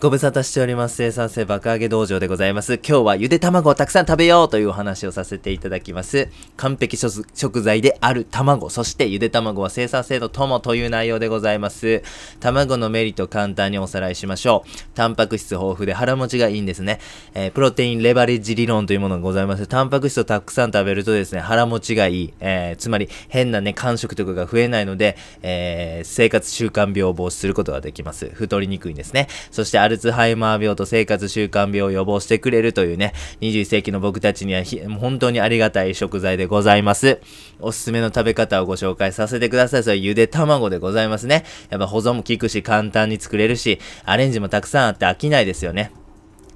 ご無沙汰しております。生産性爆上げ道場でございます。今日はゆで卵をたくさん食べようというお話をさせていただきます。完璧食材である卵、そしてゆで卵は生産性の友という内容でございます。卵のメリット簡単におさらいしましょう。タンパク質豊富で腹持ちがいいんですね。えー、プロテインレバレッジ理論というものがございます。タンパク質をたくさん食べるとですね、腹持ちがいい。えー、つまり変なね、間食とかが増えないので、えー、生活習慣病を防止することができます。太りにくいんですね。そしてアルツハイマー病と生活習慣病を予防してくれるというね、21世紀の僕たちには本当にありがたい食材でございます。おすすめの食べ方をご紹介させてください。それゆで卵でございますね。やっぱ保存も効くし、簡単に作れるし、アレンジもたくさんあって飽きないですよね。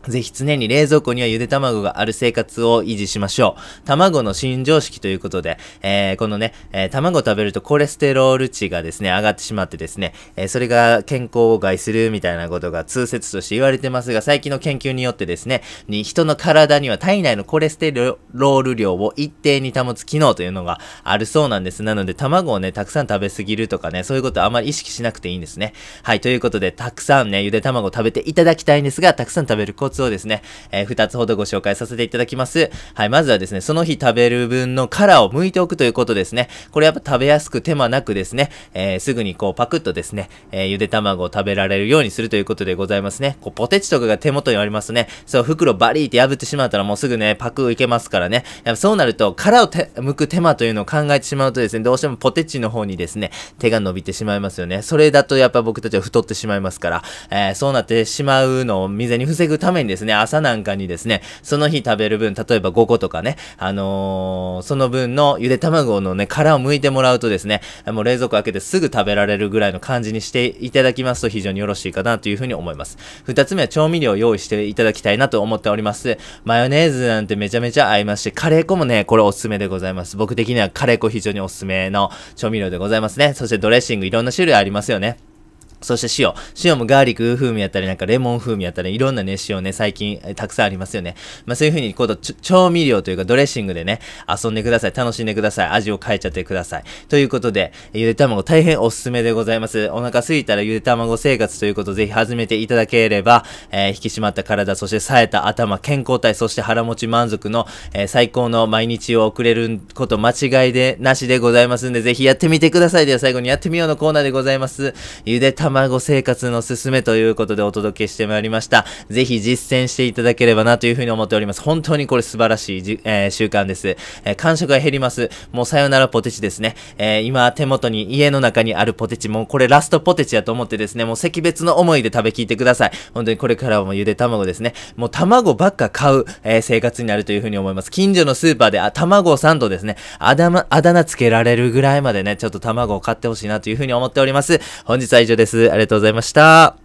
ぜひ常に冷蔵庫にはゆで卵がある生活を維持しましょう。卵の新常識ということで、えー、このね、えー、卵を食べるとコレステロール値がですね、上がってしまってですね、えー、それが健康を害するみたいなことが通説として言われてますが、最近の研究によってですね、に人の体には体内のコレステロール量を一定に保つ機能というのがあるそうなんです。なので、卵をね、たくさん食べ過ぎるとかね、そういうことはあまり意識しなくていいんですね。はい、ということで、たくさんね、ゆで卵食べていただきたいんですが、たくさん食べるコツをですね、えー、2つほどご紹介させていただきます。はい、まずはですね、その日食べる分の殻を剥いておくということですね。これやっぱ食べやすく手間なくですね、えー、すぐにこうパクッとですね、えー、ゆで卵を食べられるようにするということでございますね。こうポテチとかが手元にありますね。そう、袋バリーって破ってしまったらもうすぐね、パクいけますからね。やっぱそうなると、殻を剥く手間というのを考えてしまうとですね、どうしてもポテチの方にですね、手が伸びてしまいますよね。それだとやっぱ僕たちは太ってしまいますから、えー、そうなってしまうのを未然に防ぐためにですね、朝なんかにですね、その日食べる分、例えば5個とかね、あのー、その分のゆで卵のね、殻を剥いてもらうとですね、もう冷蔵庫開けてすぐ食べられるぐらいの感じにしていただきますと非常によろしいかなというふうに思います。二つ目は調味料を用意していただきたいなと思っております。マヨネーズなんてめちゃめちゃ合いますし、カレー粉もね、これおすすめでございます。僕的にはカレー粉非常におすすめの調味料でございますね。そしてドレッシングいろんな種類ありますよね。そして塩。塩もガーリック風味やったり、なんかレモン風味やったり、いろんなね、塩ね、最近たくさんありますよね。まあそういう風に、こう調味料というかドレッシングでね、遊んでください。楽しんでください。味を変えちゃってください。ということで、ゆで卵大変おすすめでございます。お腹空いたらゆで卵生活ということをぜひ始めていただければ、えー、引き締まった体、そして冴えた頭、健康体、そして腹持ち満足の、えー、最高の毎日を送れること間違いでなしでございますんで、ぜひやってみてください。では最後にやってみようのコーナーでございます。ゆで卵卵生活のすすめということでお届けしてまいりました。ぜひ実践していただければなというふうに思っております。本当にこれ素晴らしいじ、えー、習慣です。えー、感触が減ります。もうさよならポテチですね。えー、今手元に家の中にあるポテチ、もうこれラストポテチやと思ってですね、もう惜別の思いで食べきってください。本当にこれからはもうゆで卵ですね。もう卵ばっか買う、え生活になるというふうに思います。近所のスーパーで、あ、卵サンドですね。あだま、あだ名つけられるぐらいまでね、ちょっと卵を買ってほしいなというふうに思っております。本日は以上です。ありがとうございました。